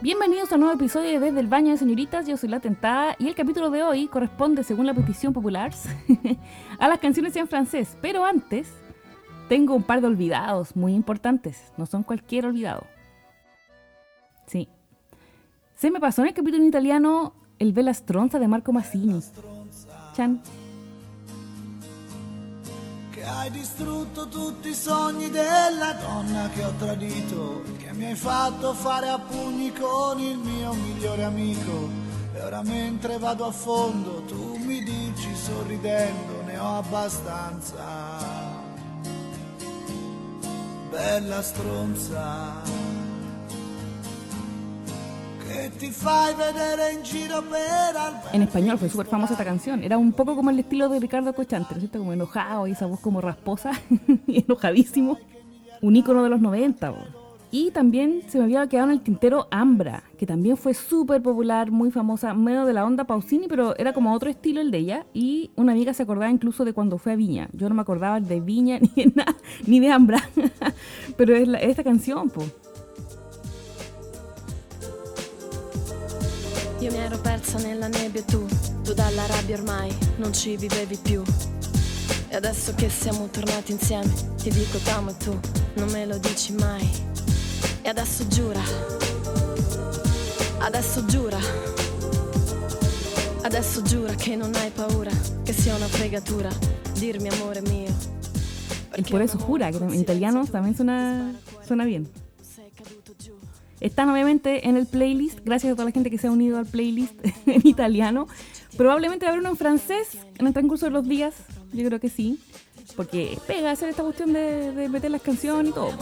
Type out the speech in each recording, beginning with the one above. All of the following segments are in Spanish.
Bienvenidos a un nuevo episodio de Desde el Baño de Señoritas, yo soy La Tentada y el capítulo de hoy corresponde, según la petición popular, a las canciones en francés. Pero antes, tengo un par de olvidados muy importantes, no son cualquier olvidado. Sí. Se me pasó en el capítulo en italiano el Bella Stronza de Marco Massini. Chan. Che hai distrutto tutti i sogni della donna che ho tradito, che mi hai fatto fare a pugni con il mio migliore amico. E ora mentre vado a fondo tu mi dici sorridendo ne ho abbastanza. Bella stronza. En español fue súper famosa esta canción. Era un poco como el estilo de Ricardo Cochante, ¿no cierto? Como enojado y esa voz como rasposa y enojadísimo. Un ícono de los 90. po. Y también se me había quedado en el tintero Ambra, que también fue súper popular, muy famosa, medio de la onda Pausini, pero era como otro estilo el de ella. Y una amiga se acordaba incluso de cuando fue a Viña. Yo no me acordaba de Viña ni de nada, ni de Ambra. pero es la- esta canción, pues. Io mi ero persa nella nebbia e tu, tu dalla rabbia ormai non ci vivevi più. E adesso che siamo tornati insieme, ti dico t'amo e tu non me lo dici mai. E adesso giura, adesso giura, adesso giura che non hai paura, che sia una fregatura, dirmi amore mio. El por eso jura, que en italiano también suena, suena bien. Están obviamente en el playlist, gracias a toda la gente que se ha unido al playlist en italiano. Probablemente haber uno en francés en el transcurso de los días, yo creo que sí. Porque pega hacer esta cuestión de, meter las canciones y todo.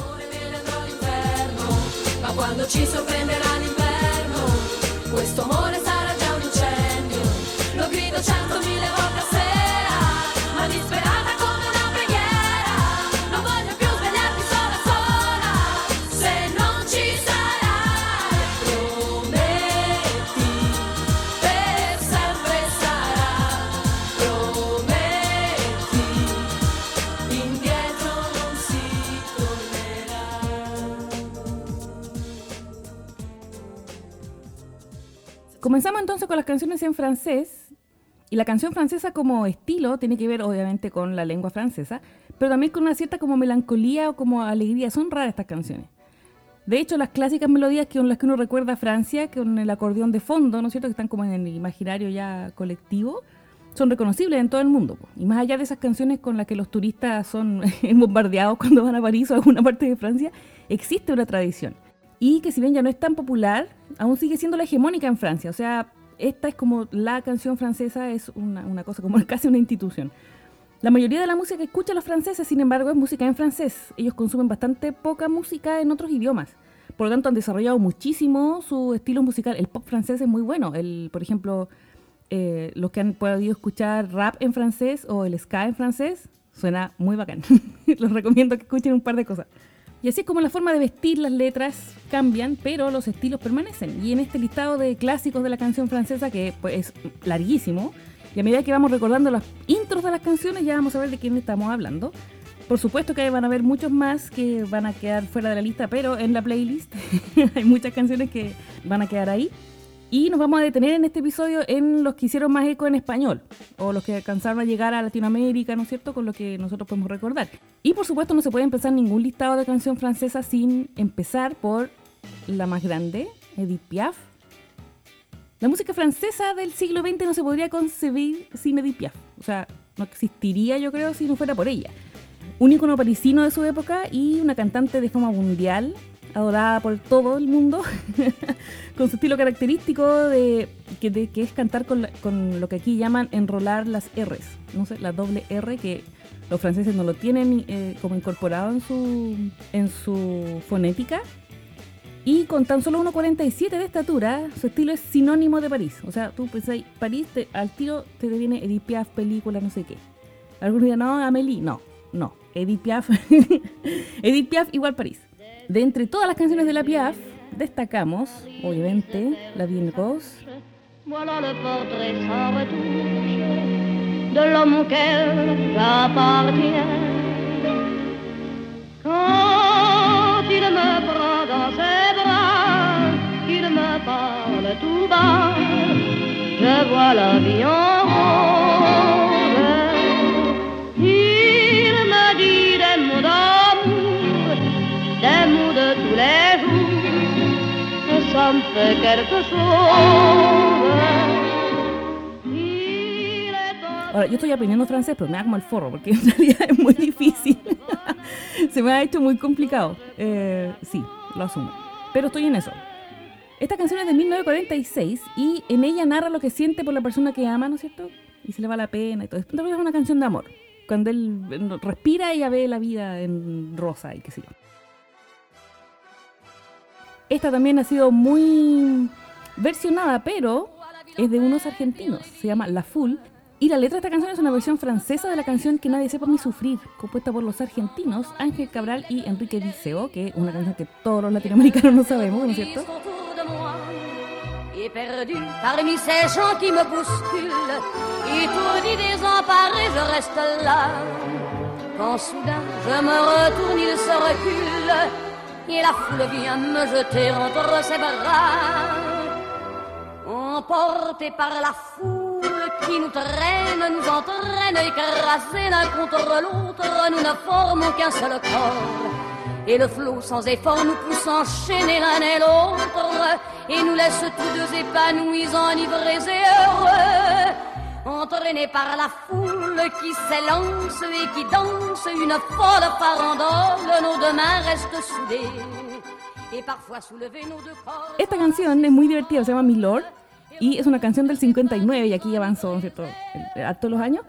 Comenzamos entonces con las canciones en francés. Y la canción francesa como estilo tiene que ver obviamente con la lengua francesa, pero también con una cierta como melancolía o como alegría. Son raras estas canciones. De hecho, las clásicas melodías con las que uno recuerda a Francia, con el acordeón de fondo, ¿no es cierto? Que están como en el imaginario ya colectivo, son reconocibles en todo el mundo. Y más allá de esas canciones con las que los turistas son bombardeados cuando van a París o a alguna parte de Francia, existe una tradición. Y que si bien ya no es tan popular, aún sigue siendo la hegemónica en Francia. O sea, esta es como la canción francesa, es una, una cosa como casi una institución. La mayoría de la música que escuchan los franceses, sin embargo, es música en francés. Ellos consumen bastante poca música en otros idiomas. Por lo tanto, han desarrollado muchísimo su estilo musical. El pop francés es muy bueno. El, por ejemplo, eh, los que han podido escuchar rap en francés o el ska en francés, suena muy bacán. los recomiendo que escuchen un par de cosas. Y así es como la forma de vestir las letras cambian, pero los estilos permanecen. Y en este listado de clásicos de la canción francesa, que pues, es larguísimo, y a medida que vamos recordando los intros de las canciones, ya vamos a ver de quién estamos hablando. Por supuesto que van a haber muchos más que van a quedar fuera de la lista, pero en la playlist hay muchas canciones que van a quedar ahí. Y nos vamos a detener en este episodio en los que hicieron más eco en español, o los que alcanzaron a llegar a Latinoamérica, ¿no es cierto?, con lo que nosotros podemos recordar. Y por supuesto no se puede empezar ningún listado de canción francesa sin empezar por la más grande, Edith Piaf. La música francesa del siglo XX no se podría concebir sin Edith Piaf. O sea, no existiría yo creo si no fuera por ella. Un ícono parisino de su época y una cantante de fama mundial, adorada por todo el mundo, con su estilo característico de que, es cantar con, lo que aquí llaman enrolar las R's, no sé, la doble R que los franceses no lo tienen eh, como incorporado en su, fonética. Y con tan solo 1,47 de estatura, su estilo es sinónimo de París. O sea, tú pensás, París, al tiro te viene Edith Piaf, película, no sé qué. Algunos dirán, no, Amélie, no, no. Edith Piaf, Edith Piaf igual París. De entre todas las canciones de la Piaf, destacamos, obviamente, La Bien Rose, Voilà le portrait de l'homme la vie Ahora, yo estoy aprendiendo francés, pero me da como el forro, porque en realidad es muy difícil. Se me ha hecho muy complicado. Eh, sí, lo asumo. Pero estoy en eso. Esta canción es de 1946 y en ella narra lo que siente por la persona que ama, ¿no es cierto? Y se le va la pena y todo. Es una canción de amor. Cuando él respira, ella ve la vida en rosa y qué sé yo. Esta también ha sido muy versionada, pero es de unos argentinos. Se llama La Full. Y la letra de esta canción es una versión francesa de la canción Que nadie sepa mi sufrir, compuesta por los argentinos Ángel Cabral y Enrique Diceo, que es una canción que todos los latinoamericanos no sabemos, ¿no es cierto? Et la foule vient me jeter entre ses bras. Emporté par la foule qui nous traîne, nous entraîne, écrasés l'un contre l'autre, nous ne formons qu'un seul corps. Et le flot sans effort nous pousse enchaîner l'un et l'autre et nous laisse tous deux épanouis, enivrés et heureux. Entraînés par la foule qui s'élance et qui danse une folle farandole, nos deux mains restent soudées parfois soulevés nos deux corps. Esta canción es muy divertida, se llama Mi Lord y es una canción del 59 y aquí avanzó, ¿no es cierto?, a todos los años,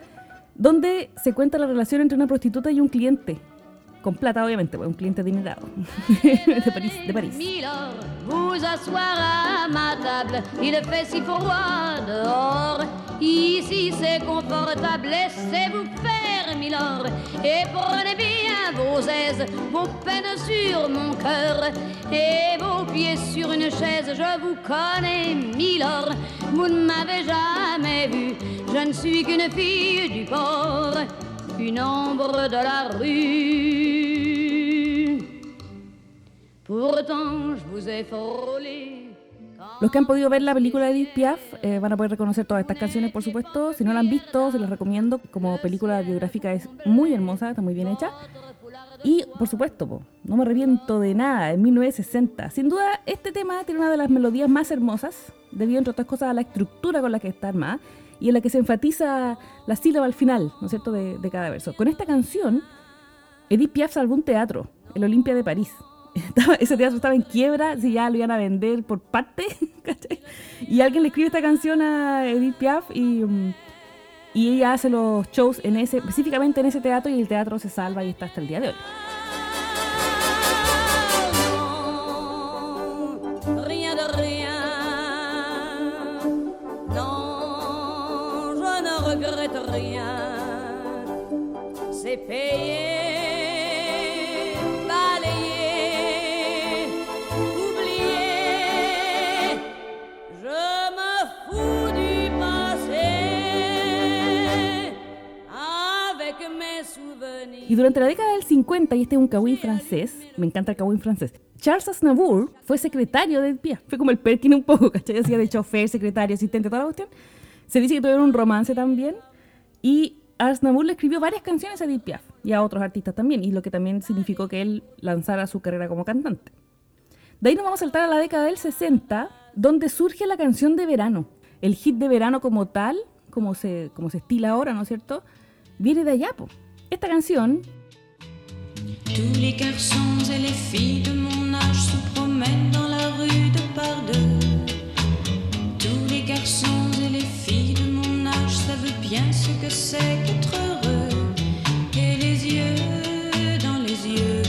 donde se cuenta la relación entre una prostituta y un cliente, con plata obviamente, un cliente adinerado. De París. De vous asseoir à ma table, il fait si froid dehors. Ici c'est confortable, laissez-vous faire, Milord, et prenez bien vos aises, vos peines sur mon cœur, et vos pieds sur une chaise. Je vous connais, Milord, vous ne m'avez jamais vu, je ne suis qu'une fille du port, une ombre de la rue. Pourtant, je vous ai frôlé. Los que han podido ver la película de Edith Piaf eh, van a poder reconocer todas estas canciones, por supuesto. Si no la han visto, se las recomiendo. Como película biográfica es muy hermosa, está muy bien hecha. Y, por supuesto, po, no me reviento de nada, en 1960. Sin duda, este tema tiene una de las melodías más hermosas, debido, entre otras cosas, a la estructura con la que está armada y en la que se enfatiza la sílaba al final, ¿no es cierto?, de, cada verso. Con esta canción, Edith Piaf salvó un teatro, el Olimpia de París. Ese teatro estaba en quiebra, si ya lo iban a vender por parte, ¿cachai? Y alguien le escribe esta canción a Edith Piaf y, mm, y ella hace los shows en ese, específicamente en ese teatro y el teatro se salva y está hasta el día de hoy. C'est payé, balayé, oublié. Je me fous du passé avec mes souvenirs. Y durante la década del 50, y este es un kawin francés, me encanta el kawin francés, Charles Aznavour fue secretario de Edith Piaf. Fue como el Perkin un poco, ¿cachai? Hacía de chofer, secretario, asistente, toda la cuestión. Se dice que tuvieron un romance también. Y Aznavour le escribió varias canciones a Edith Piaf y a otros artistas también, y lo que también significó que él lanzara su carrera como cantante. De ahí nos vamos a saltar a la década del 60, donde surge la canción de verano. El hit de verano como tal, como se, como se estila ahora, ¿no es cierto? Viene de allá, po. Esta canción Tous les garçons et les filles de mon âge se promènent dans la rue de. Tous les garçons bien ce que c'est qu'être heureux. Et les yeux dans les yeux,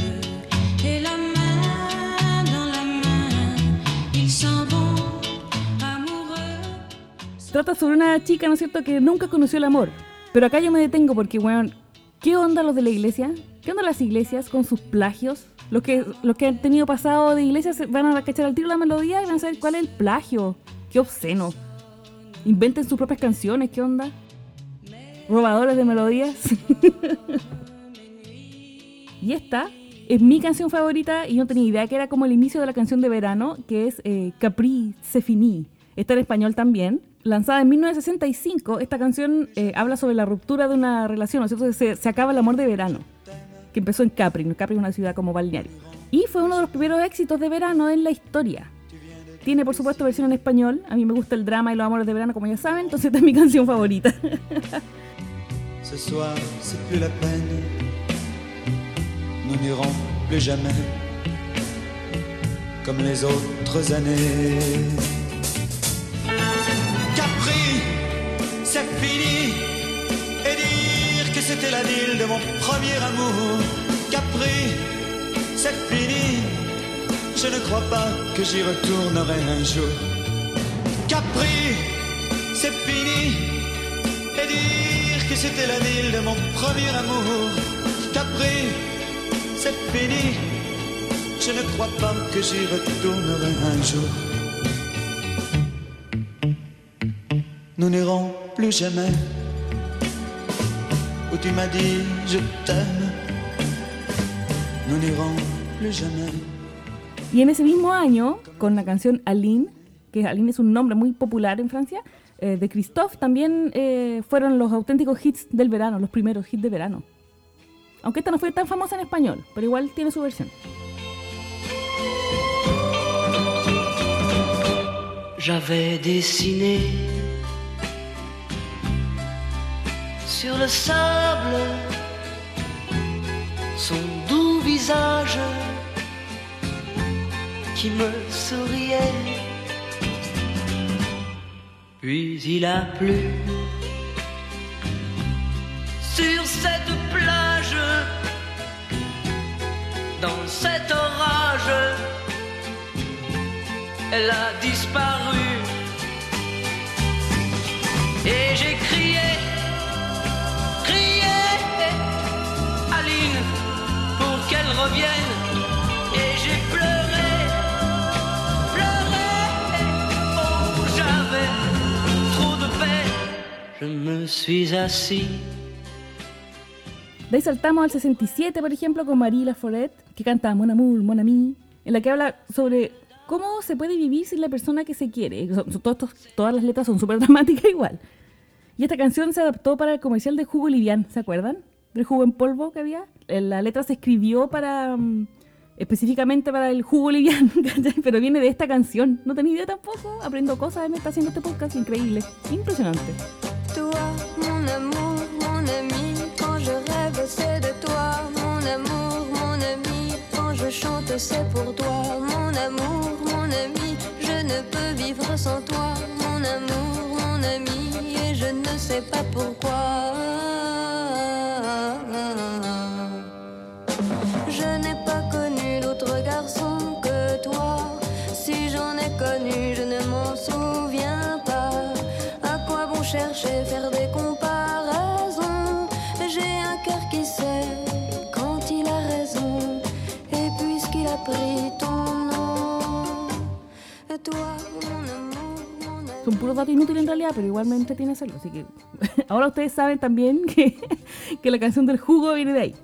et la main dans la main, ils s'en vont amoureux. trata sobre una chica, ¿no es cierto?, que nunca conoció el amor. Pero acá yo me detengo porque, weón, ¿qué onda los de la iglesia? ¿Qué onda las iglesias con sus plagios? Los que, los que han tenido pasado de iglesias se van a cachar al tiro la melodía y van a saber cuál es el plagio. Qué obsceno. inventen sus propias canciones, ¿qué onda? Robadores de melodías. y esta es mi canción favorita y no tenía idea que era como el inicio de la canción de verano, que es eh, Capri Se Fini. Está en español también. Lanzada en 1965, esta canción eh, habla sobre la ruptura de una relación, ¿no es cierto? Se, se acaba el amor de verano, que empezó en Capri. Capri es una ciudad como balneario. Y fue uno de los primeros éxitos de verano en la historia. Tiene, por supuesto, versión en español. A mí me gusta el drama y los amores de verano, como ya saben, entonces esta es mi canción favorita. Ce soir, c'est plus la peine. Nous n'irons plus jamais comme les autres années. Capri, c'est fini. Et dire que c'était la ville de mon premier amour. Capri, c'est fini. Je ne crois pas que j'y retournerai un jour. Capri, c'est fini. Et dire que c'était la ville de mon premier amour. Capri, c'est fini. Je ne crois pas que j'y retournerai un jour. Nous n'irons plus jamais où tu m'as dit je t'aime. Nous n'irons plus jamais. Y en ese mismo año, con la canción Aline, que Aline es un nombre muy popular en Francia, eh, de Christophe, también eh, fueron los auténticos hits del verano, los primeros hits de verano. Aunque esta no fue tan famosa en español, pero igual tiene su versión. J'avais dessiné sur le sable son doux visage qui me souriait. Puis il a plu sur cette plage, dans cet orage, elle a disparu. Et j'ai crié, crié, Aline, pour qu'elle revienne. Me suis assis. De ahí saltamos al 67, por ejemplo, con Marie Laforet, que canta Mon Amour, Mon Ami, en la que habla sobre cómo se puede vivir sin la persona que se quiere. Son- son- todos todas las letras son súper dramáticas igual. Y esta canción se adaptó para el comercial de jugo livian, ¿se acuerdan? Del jugo en polvo que había. Eh, La letra se escribió para mm, específicamente para el jugo livian, pero viene de esta canción. No tenía idea tampoco. Aprendo cosas, me está haciendo este podcast increíble. Impresionante. C'est pour toi. Mon amour, mon ami, je ne peux vivre sans toi. Mon amour, mon ami, et je ne sais pas pourquoi. Amour. Son puros datos inútiles en realidad, pero igual me entretiene hacerlo. Así que ahora ustedes saben también que, que la canción del jugo viene de ahí.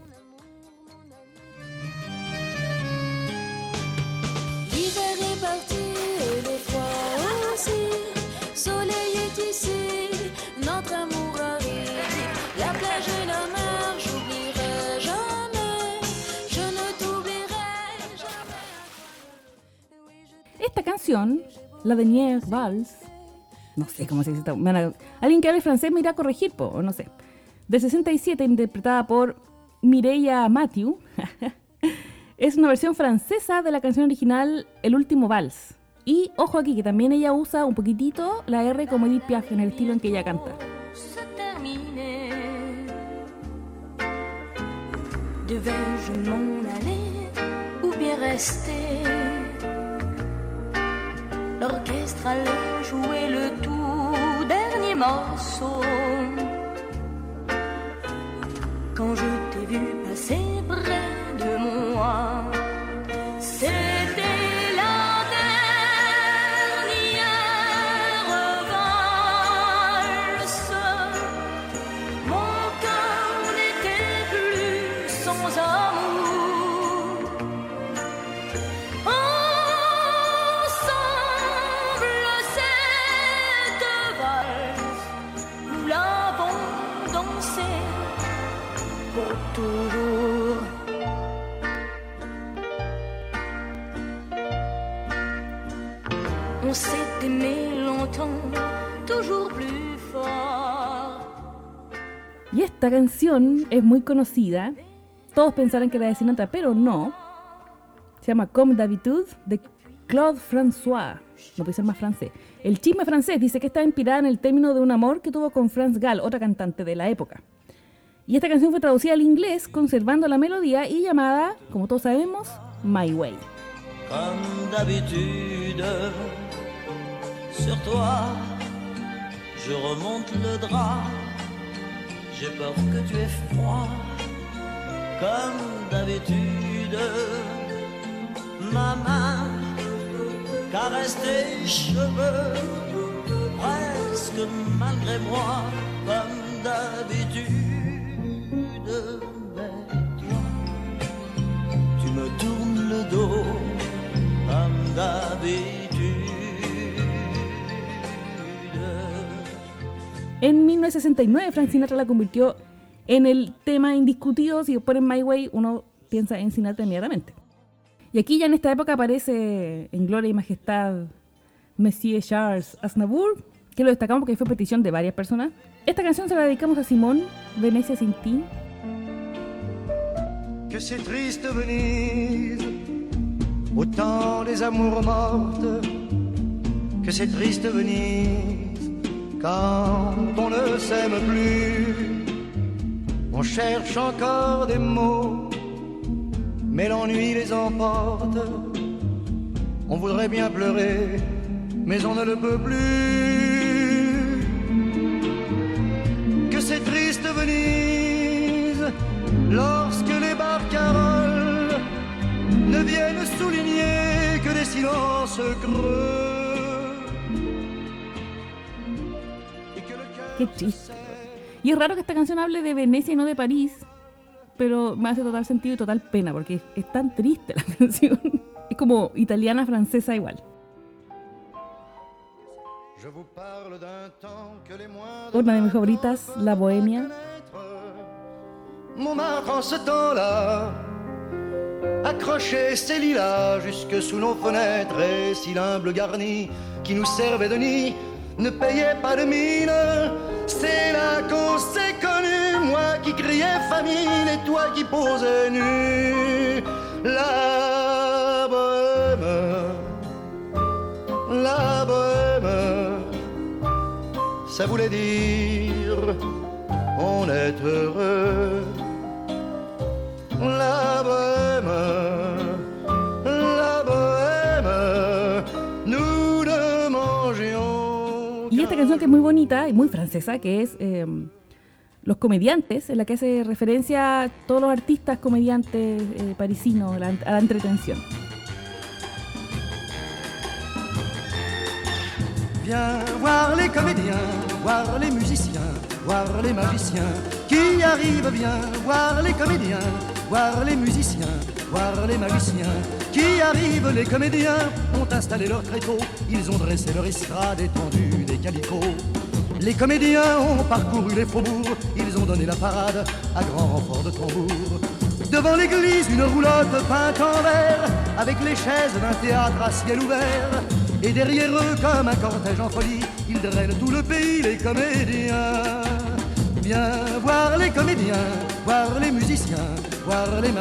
La de Nier Vals, no sé cómo se dice Alguien que hable francés me irá a corregir, po, no sé. De 67, interpretada por Mireia Mathieu, es una versión francesa de la canción original El último vals. Y ojo aquí, que también ella usa un poquitito la R como Edith Piaf en el estilo en que ella canta. Devais-je m'en aller ou bien rester L'orchestre allait jouer le tout dernier morceau. Quand je t'ai vu passer près de moi, esta canción es muy conocida. Todos pensarán que era de Sinatra, pero no. Se llama Comme d'habitude de Claude François. No puede ser más francés. El chisme francés dice que está inspirada en el término de un amor que tuvo con France Gall, otra cantante de la época. Y esta canción fue traducida al inglés, conservando la melodía y llamada, como todos sabemos, My Way. comme d'habitude. Sur toi, je remonte le drap. J'ai peur que tu aies froid, comme d'habitude. Ma main caresse tes cheveux, presque malgré moi, comme d'habitude. Mais toi, tu me tournes le dos comme d'habitude. 1969, Frank Sinatra la convirtió en el tema indiscutido. Si ponen My Way, uno piensa en Sinatra inmediatamente. Y aquí ya en esta época aparece en gloria y majestad Monsieur Charles Aznavour, que lo destacamos porque fue petición de varias personas. Esta canción se la dedicamos a Simón, Venecia sin ti. que c'est triste Venise, au temps des amours mortes, que c'est triste Venise, quand on ne s'aime plus, on cherche encore des mots, mais l'ennui les emporte, on voudrait bien pleurer, mais on ne le peut plus, que c'est triste Venise, lorsque les barcaroles ne viennent souligner que des silences creux. Qué triste. Y es raro que esta canción hable de Venecia y no de París, pero me hace total sentido y total pena, porque es, es tan triste la canción. Es como italiana, francesa igual. Una de mis favoritas, La Bohemia. En ce temps-là accrochait ses lilas jusque sous nos fenêtres et si l'humble garni qui nous servait de nid ne payait pas de mine. C'est là qu'on s'est connus, moi qui criais famine et toi qui posais nu. La bohème, la bohème, ça voulait dire on est heureux. La canción que es muy bonita y muy francesa, que es eh, Los Comediantes, en la que hace referencia a todos los artistas comediantes eh, parisinos a la, a la entretención. Viens voir les comédiens, voir les musiciens, voir les magiciens qui arrivent. Viens voir les comédiens, voir les musiciens, voir les magiciens qui arrivent. Les comédiens ont installé leur tréteau, ils ont dressé leur estrade étendue des calicots. Les comédiens ont parcouru les faubourgs, ils ont donné la parade à grand renfort de tambour. Devant l'église, une roulotte peinte en vert, avec les chaises d'un théâtre à ciel ouvert. Et derrière eux, comme un cortège en folie, ils drainent tout le pays, les comédiens. Viens voir les comédiens, voir les musiciens, voir les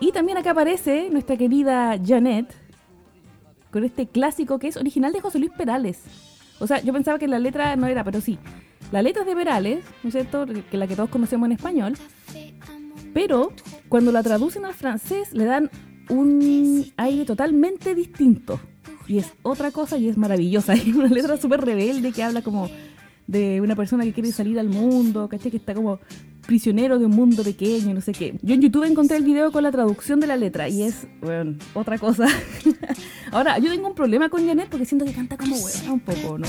Y también acá aparece nuestra querida Janet con este clásico que es original de José Luis Perales. O sea, yo pensaba que la letra no era, pero sí. La letra es de Perales, ¿no es cierto? Que la que todos conocemos en español. Pero cuando la traducen al francés le dan un aire totalmente distinto. Y es otra cosa y es maravillosa. Es una letra súper rebelde que habla como de una persona que quiere salir al mundo, ¿cachai? Que está como prisionero de un mundo pequeño, no sé qué. Yo en YouTube encontré el video con la traducción de la letra y es, bueno, otra cosa. Ahora, yo tengo un problema con Janet porque siento que canta como hueá un poco, ¿no?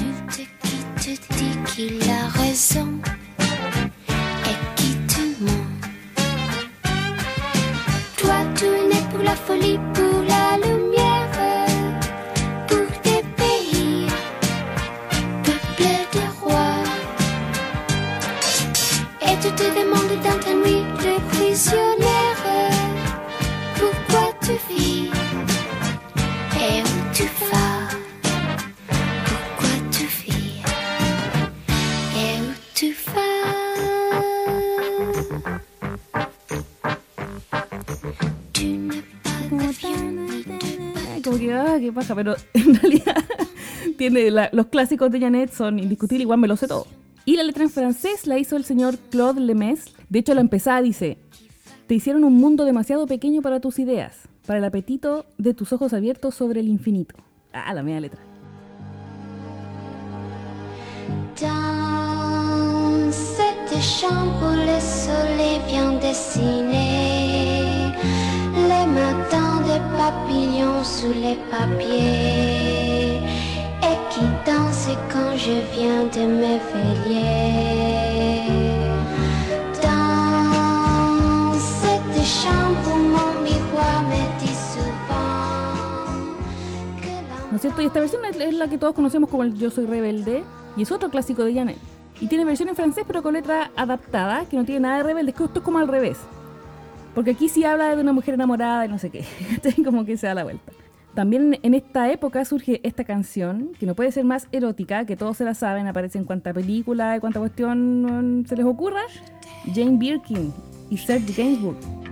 beep. Pero en realidad tiene los clásicos de Janet son indiscutibles, igual me lo sé todo. Y la letra en francés la hizo el señor Claude Lemes. De hecho, la empezada dice: Te hicieron un mundo demasiado pequeño para tus ideas, para el apetito de tus ojos abiertos sobre el infinito. Ah, la media letra. Dans cette chambre le soleil vient les matins papillons sous les papiers et qui danse quand je viens de m'éveiller. ¿No es cierto? Y esta versión es la que todos conocemos como el Yo Soy Rebelde, y es otro clásico de Janet. Y tiene versión en francés, pero con letra adaptada, que no tiene nada de rebelde, es que esto es como al revés. Porque aquí sí habla de una mujer enamorada y no sé qué, como que se da la vuelta. También en esta época surge esta canción, que no puede ser más erótica, que todos se la saben, aparece en cuanta película y cuanta cuestión se les ocurra. Jane Birkin y Serge Gainsbourg.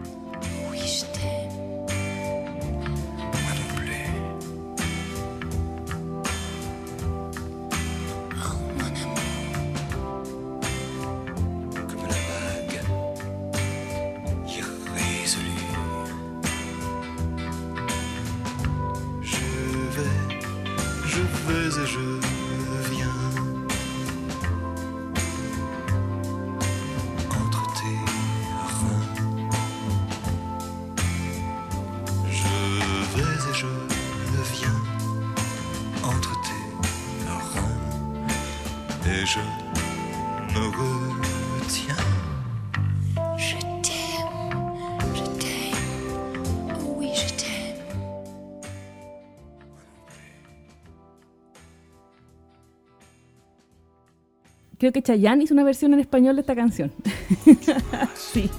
Creo que Chayanne hizo una versión en español de esta canción. sí.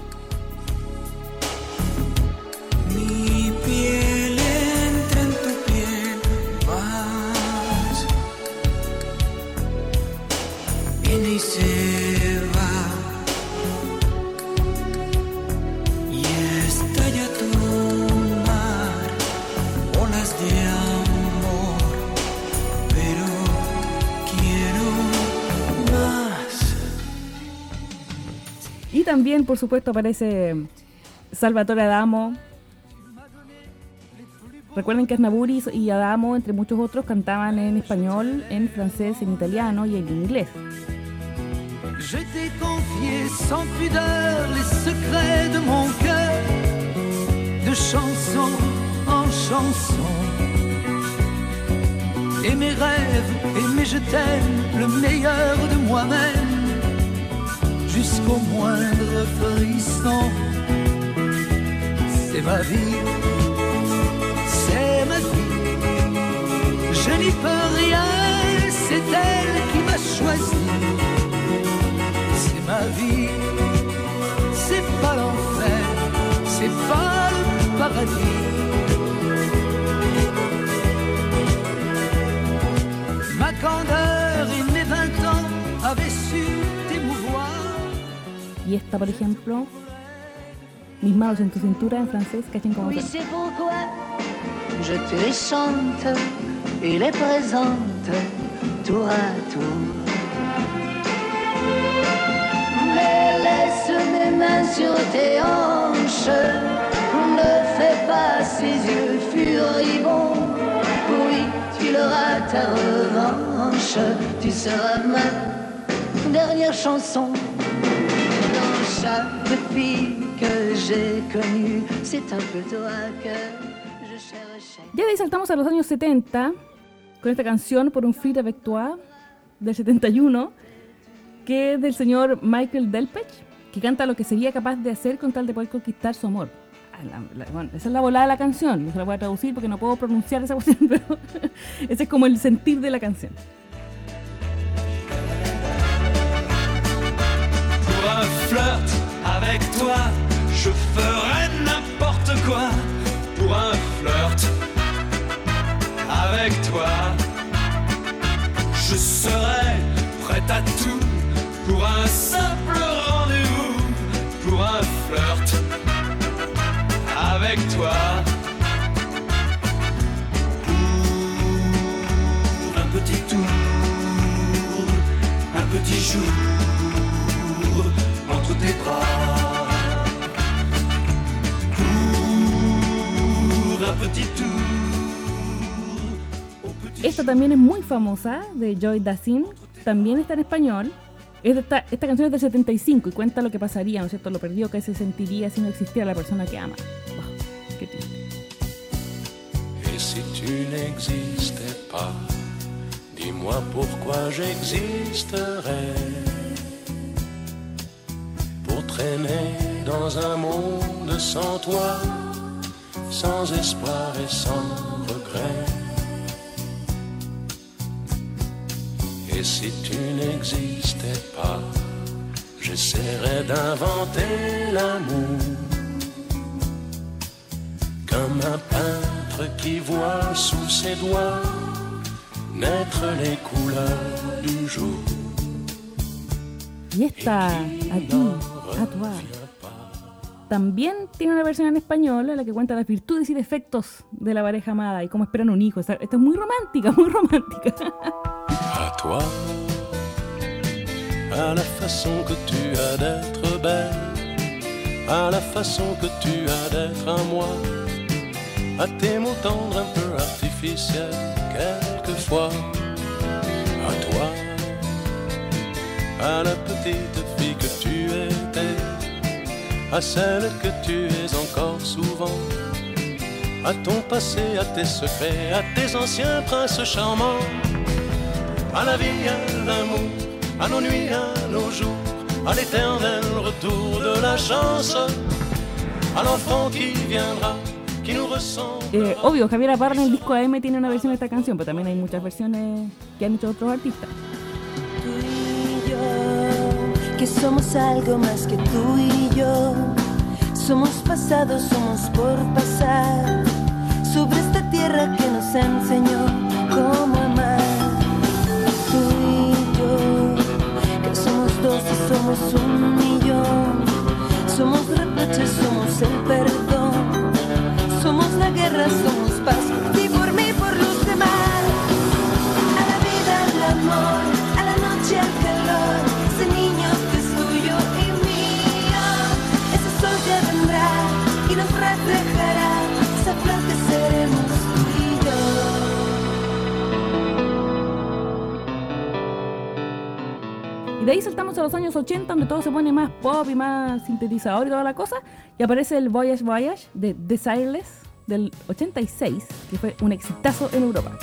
Y también, por supuesto, aparece Salvatore Adamo. Recuerden que Asnaburi y Adamo, entre muchos otros, cantaban en español, en francés, en italiano y en inglés. Je t'ai confié sans pudeur les secrets de mon cœur, de chanson en chanson. Et mes rêves, et mes je t'aime, le meilleur de moi-même, jusqu'au moindre frisson. C'est ma vie, c'est ma vie. Je n'y peux rien, c'est elle qui m'a choisi. C'est ma vie, c'est pas l'enfer, c'est pas le paradis. Ma candeur Y esta, por ejemplo, Mis manos en tu cintura en francés, cachen como Oui, c'est pourquoi je te les chante et les présente tour à tour. Mais laisse mes mains sur tes hanches, ne fais pas ces yeux furibonds. Oui, tu l'auras ta revanche, tu seras ma dernière chanson. Chaque fille que j'ai connue, c'est un peu toi que je cherchais. Ya de ahí saltamos a los años 70 con esta canción por un avec toi del 71 que es del señor Michael Delpech que canta lo que sería capaz de hacer con tal de poder conquistar su amor. Ah, la- la- bueno, esa es la volada de la canción, no se la voy a traducir porque no puedo pronunciar esa cuestión, pero ese es como el sentir de la canción. Pour un flirt avec toi, je ferai n'importe quoi pour un flirt avec toi. Je serai prêt à tout pour un simple rendez-vous, pour un flirt avec toi. Pour un petit tour, un petit jour Esta también es muy famosa, de Joy Dassin. También está en español. Esta, canción es del 75 y cuenta lo que pasaría, ¿no es cierto? Lo perdido que se sentiría si no existiera la persona que ama. Wow, qué triste. Et si tu n'existais pas, dis-moi pourquoi j'existerais. Traîner dans un monde sans toi, sans espoir et sans regret. Et si tu n'existais pas, j'essaierais d'inventer l'amour. Comme un peintre qui voit sous ses doigts naître les couleurs du jour. A a tu También tiene una versión en español en la que cuenta las virtudes y defectos de la pareja amada y cómo esperan un hijo. Esta, esta es muy romántica, muy romántica. À toi, à la façon que tu as d'être belle, à la façon que tu as d'être à moi, à tes mots tendres un peu artificiels quelquefois, à toi, à la petite fille que tu étais, à celle que tu es encore souvent, à ton passé, à tes secrets, à tes anciens princes charmants à la vie, à l'amour, à nos nuits, à nos jours, à l'éternel retour de la chance, à l'enfant qui viendra, qui nous. Eh, obvio, Javier Aparra en el disco AM tiene una versión de esta canción, pero también hay muchas versiones que han hecho otros artistas. Que somos algo más que tú y yo. Somos pasado, somos por pasar sobre esta tierra que nos enseñó cómo amar. Tú y yo, que somos dos y somos un millón. Somos reproches, somos el perdón. Somos la guerra, somos paz ti, por mí, por los demás. A la vida, al amor, y Y de ahí saltamos a los años 80, donde todo se pone más pop y más sintetizador y toda la cosa. Y aparece el Voyage Voyage de Desireless del 86, que fue un exitazo en Europa.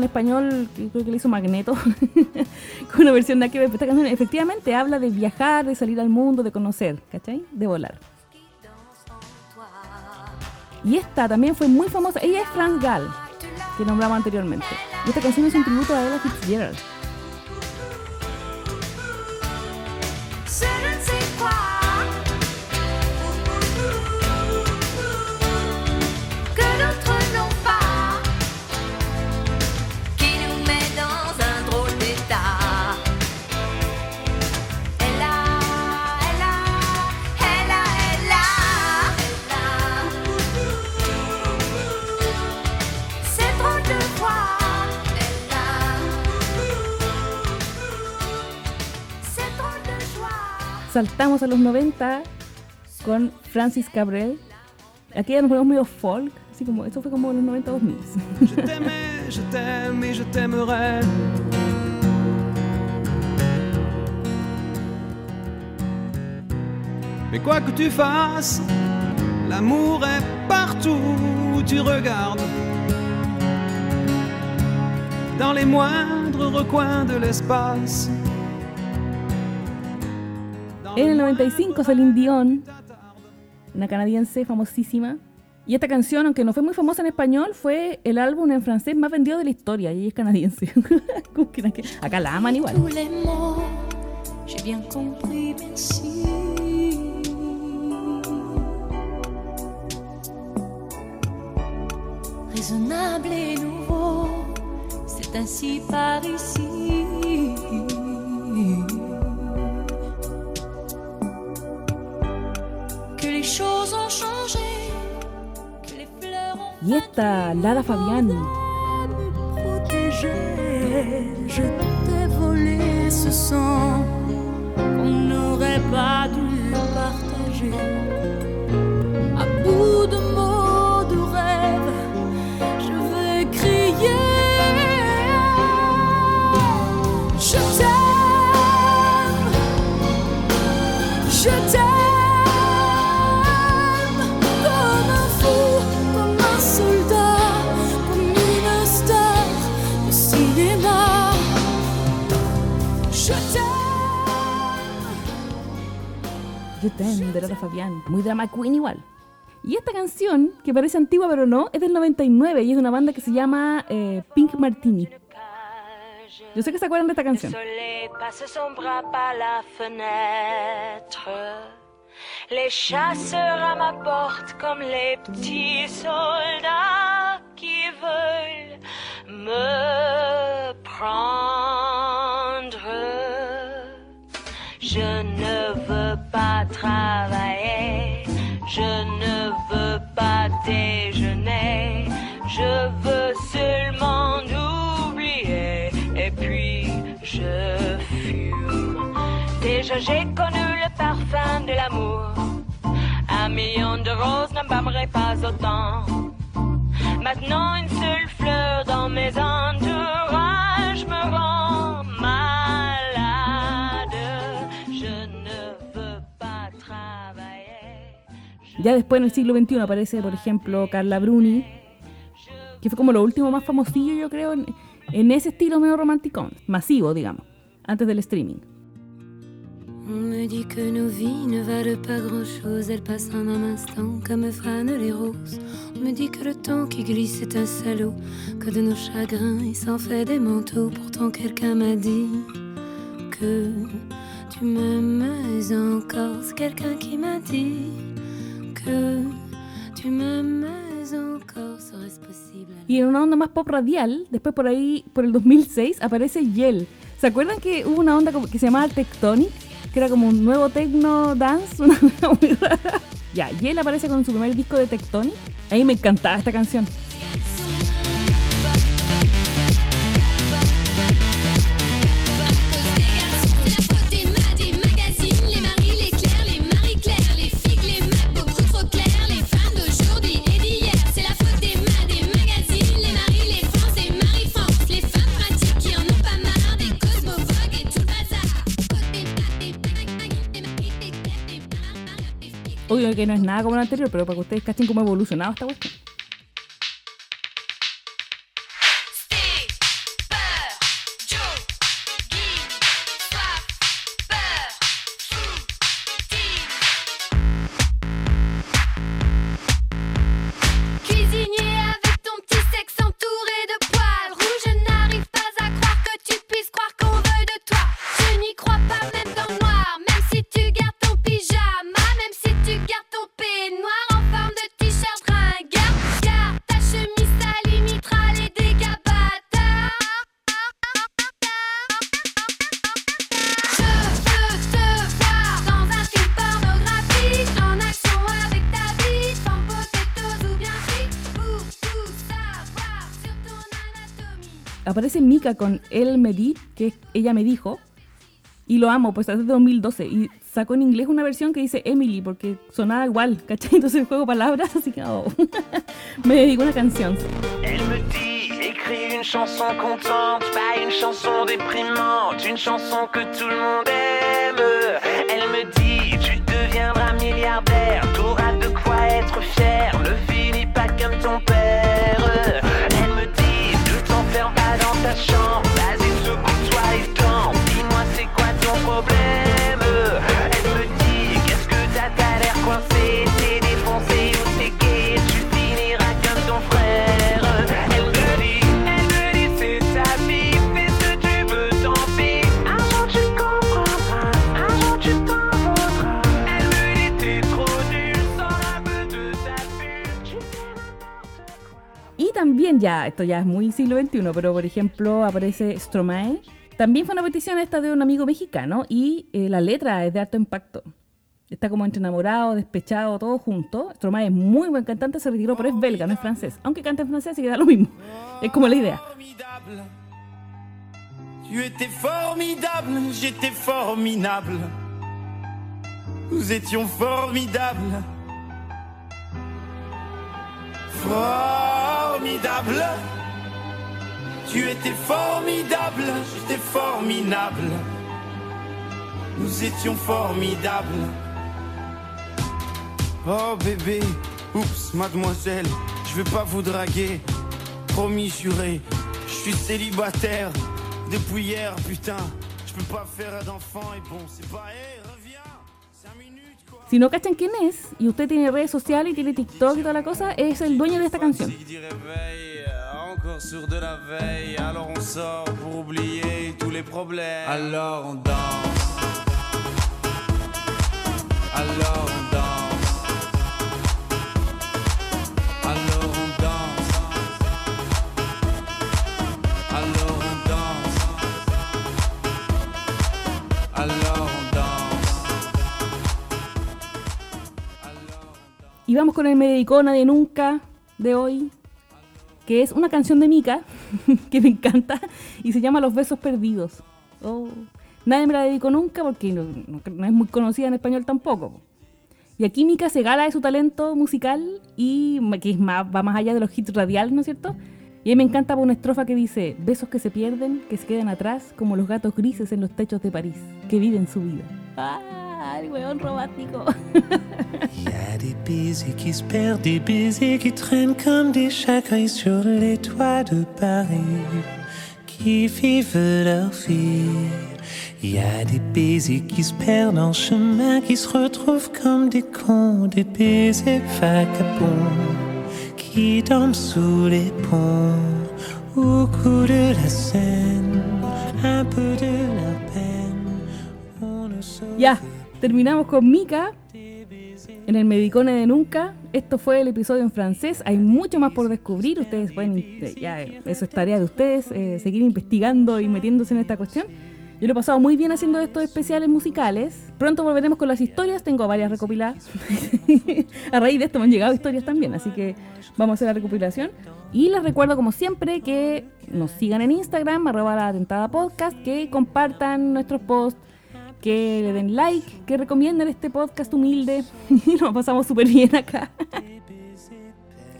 En español, creo que le hizo Magneto, con una versión de esta canción efectivamente habla de viajar, de salir al mundo, de conocer, ¿cachai? De volar. Y esta también fue muy famosa, ella es Franz Gall, que nombramos anteriormente. Esta canción es un tributo a Ella Fitzgerald. Saltamos a los 90 con Francis Cabrel. Aquí ya nos ponemos medio folk, así como, esto fue como los 90 2000. Je t'aimais, je t'aime et je t'aimerai. Mais quoi que tu fasses, l'amour est partout où tu regardes. Dans les moindres recoins de l'espace. En el 95 Celine Dion, una canadiense famosísima. Y esta canción, aunque no fue muy famosa en español, fue el álbum en francés más vendido de la historia. Y ella es canadiense. Acá la aman igual. Tous les mots, j'ai bien compris, merci. Raisonnable et nouveau, c'est ainsi par ici. Y esta, Lara protégé. Je t'ai volé ce sang qu'on n'aurait pas dû partager. T'aime, de Fabián. Muy drama queen igual. Y esta canción, que parece antigua pero no, es del 99 y es de una banda que se llama eh, Pink Martini. Yo sé que se acuerdan de esta canción. Les chasseurs à ma porte comme les petits soldats qui veulent me prendre. Travailler, je ne veux pas déjeuner, je veux seulement oublier et puis je fume. Déjà j'ai connu le parfum de l'amour, un million de roses n'embâmerait pas autant. Maintenant une seule fleur dans mes entourages me rend Ya después en el siglo XXI aparece, por ejemplo, Carla Bruni, que fue como lo último más famosillo, yo creo, en, en ese estilo medio romántico, masivo, digamos, antes del streaming. On me dit que nos vies ne valent pas grand-chose, elles passent en un instant comme frânent les roses. On me dit que le temps qui glisse est un salaud, que de nos chagrins il s'en fait des manteaux. Pourtant quelqu'un m'a dit que tu m'aimes encore. C'est quelqu'un qui m'a dit que tu m'aimes Y en una onda más pop radial, después por ahí, por el 2006, aparece Yel. ¿Se acuerdan que hubo una onda que se llamaba Tectonic? Que era como un nuevo techno dance. Ya, Yel aparece con su primer disco de Tectonic. A mí me encantaba esta canción. Que no es nada como lo anterior, pero para que ustedes cachen cómo ha evolucionado esta cuestión. Aparece Mika con él me di, que ella me dijo. Y lo amo, pues desde 2012. Y sacó en inglés una versión que dice Emily, porque sonaba igual, ¿cachai? Entonces juego palabras, así que oh, me dedico a una canción. Elle me dit, écris une chanson contente, pas une chanson déprimante, une chanson que tout le monde aime. Elle me dit, tu deviendras milliardaire, t'auras de quoi être fier, ne finis pas comme ton père. Y también ya, esto ya es muy siglo XXI, pero por ejemplo aparece Stromae. También fue una petición esta de un amigo mexicano y eh, la letra es de alto impacto. Está como entre enamorado, despechado, todo junto. Stromae es muy buen cantante, se retiró, pero es belga, no es francés. Aunque canta en francés, así que da lo mismo. Es como la idea. Tu étais formidable, j'étais formidable. Nous étions formidables. Formidable. Tu étais formidable, j'étais formidable. Nous étions formidables. Oh bébé, oups, mademoiselle, je vais pas vous draguer. Promis, juré, je suis célibataire depuis hier, putain. Je peux pas faire d'enfant et bon, c'est pas. Hey, Si no cachan quién es, y usted tiene redes sociales y tiene TikTok y toda la cosa, es el dueño de esta canción. Dit réveil, encore sur de la veille. Alors on sort pour oublier tous les problèmes. Alors on danse. Alors Y vamos con el Me dedicó a Nadie Nunca de hoy, que es una canción de Mika, que me encanta, y se llama Los Besos Perdidos. Oh, Nadie me la dedicó nunca porque no, no- no es muy conocida en español tampoco. Y aquí Mika se gala de su talento musical y que es más, va más allá de los hits radiales, ¿no es cierto? Y a mí me encanta una estrofa que dice, besos que se pierden, que se quedan atrás, como los gatos grises en los techos de París, que viven su vida. Il y a des baisers qui se perdent, des baisers qui traînent comme des chagrins sur les toits de Paris, qui vivent leur vie. Il y a des baisers qui se perdent en chemin, qui se retrouvent comme des cons, des baisers vagabonds, qui dorment sous les ponts, au cou de la Seine, un peu de leur peine. On ne terminamos con Mika en el Medicone de Nunca. Esto fue el episodio en francés. Hay mucho más por descubrir. Ustedes pueden, eh, ya, eh, eso es tarea de ustedes, eh, seguir investigando y metiéndose en esta cuestión. Yo lo he pasado muy bien haciendo estos especiales musicales. Pronto volveremos con las historias. Tengo varias recopiladas. a raíz de esto me han llegado historias también, así que vamos a hacer la recopilación. Y les recuerdo, como siempre, que nos sigan en Instagram, arroba la atentada podcast, que compartan nuestros posts, que le den like, que recomienden este podcast humilde. nos pasamos súper bien acá.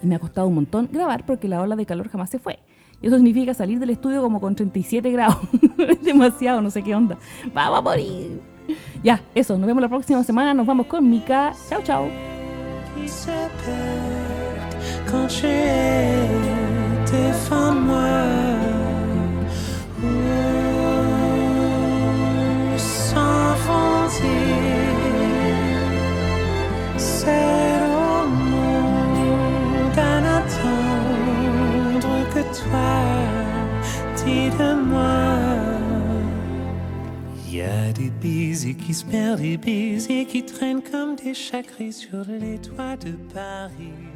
y me ha costado un montón grabar porque la ola de calor jamás se fue. Y eso significa salir del estudio como con 37 grados. es demasiado, no sé qué onda. Vamos a morir. Ya, eso, nos vemos la próxima semana. Nos vamos con Mika. Chao, chao. Qui se perdent, des baisers qui traînent comme des chagrins sur les toits de Paris.